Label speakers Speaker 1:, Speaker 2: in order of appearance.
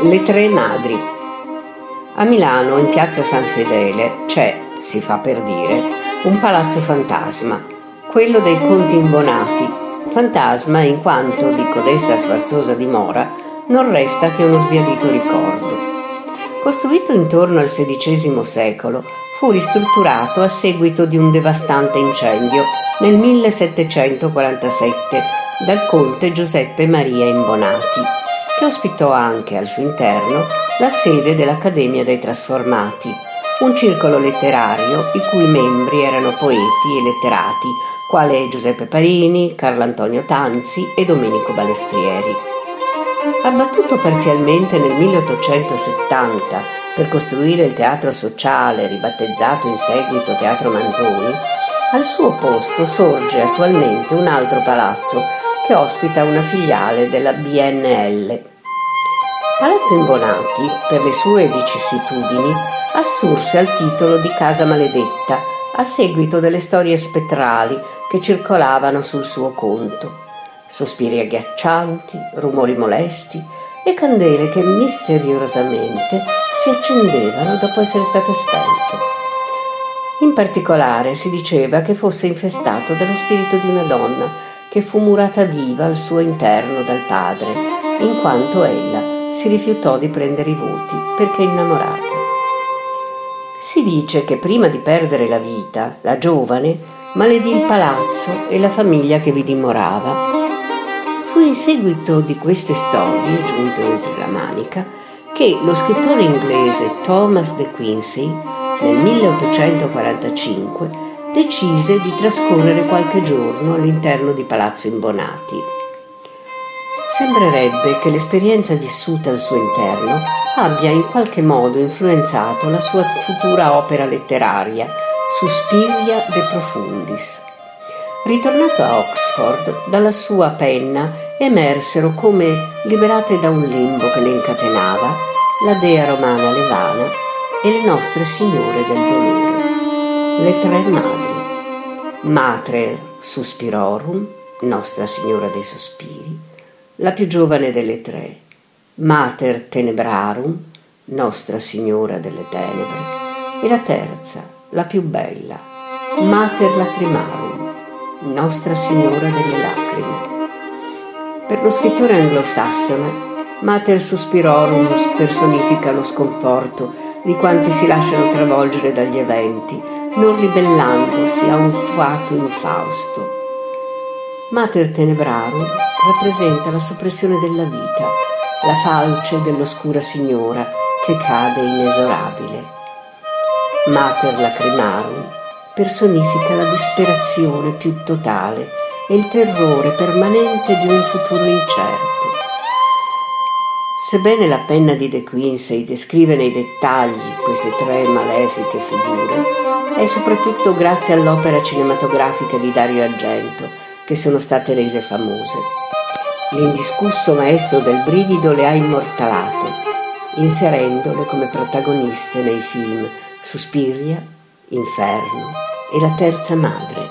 Speaker 1: Le tre madri. A Milano, in piazza San Fedele, c'è, si fa per dire, un palazzo fantasma, quello dei conti imbonati. Fantasma in quanto di codesta sfarzosa dimora non resta che uno sbiadito ricordo. Costruito intorno al XVI secolo, fu ristrutturato a seguito di un devastante incendio nel 1747 dal conte Giuseppe Maria Imbonati, che ospitò anche al suo interno la sede dell'Accademia dei Trasformati, un circolo letterario i cui membri erano poeti e letterati, quale Giuseppe Parini, Carlo Antonio Tanzi e Domenico Balestrieri. Abbattuto parzialmente nel 1870 per costruire il teatro sociale, ribattezzato in seguito Teatro Manzoni, al suo posto sorge attualmente un altro palazzo che ospita una filiale della BNL. Palazzo Imbonati, per le sue vicissitudini, assurse al titolo di Casa Maledetta a seguito delle storie spettrali che circolavano sul suo conto. Sospiri agghiaccianti, rumori molesti e candele che misteriosamente si accendevano dopo essere state spente. In particolare si diceva che fosse infestato dallo spirito di una donna che fu murata viva al suo interno dal padre, in quanto ella si rifiutò di prendere i voti perché innamorata. Si dice che prima di perdere la vita, la giovane maledì il palazzo e la famiglia che vi dimorava. Fu in seguito di queste storie, giunte oltre la manica, che lo scrittore inglese Thomas de Quincey, nel 1845, decise di trascorrere qualche giorno all'interno di Palazzo Imbonati. Sembrerebbe che l'esperienza vissuta al suo interno abbia in qualche modo influenzato la sua futura opera letteraria, Suspiria de Profundis. Ritornato a Oxford, dalla sua penna emersero come liberate da un limbo che le incatenava la dea romana Levana e le nostre signore del dolore le tre madri. Mater Suspirorum, Nostra Signora dei Sospiri, la più giovane delle tre, Mater Tenebrarum, Nostra Signora delle Tenebre, e la terza, la più bella, Mater Lacrimarum, Nostra Signora delle Lacrime. Per lo scrittore anglosassone, Mater Suspirorum personifica lo sconforto di quanti si lasciano travolgere dagli eventi non ribellandosi a un fato infausto. Mater Tenebrarum rappresenta la soppressione della vita, la falce dell'oscura signora che cade inesorabile. Mater Lacrimarum personifica la disperazione più totale e il terrore permanente di un futuro incerto. Sebbene la penna di De Quincey descrive nei dettagli queste tre malefiche figure, è soprattutto grazie all'opera cinematografica di Dario Argento che sono state rese famose. L'indiscusso maestro del brivido le ha immortalate, inserendole come protagoniste nei film Suspiria, Inferno e La terza madre.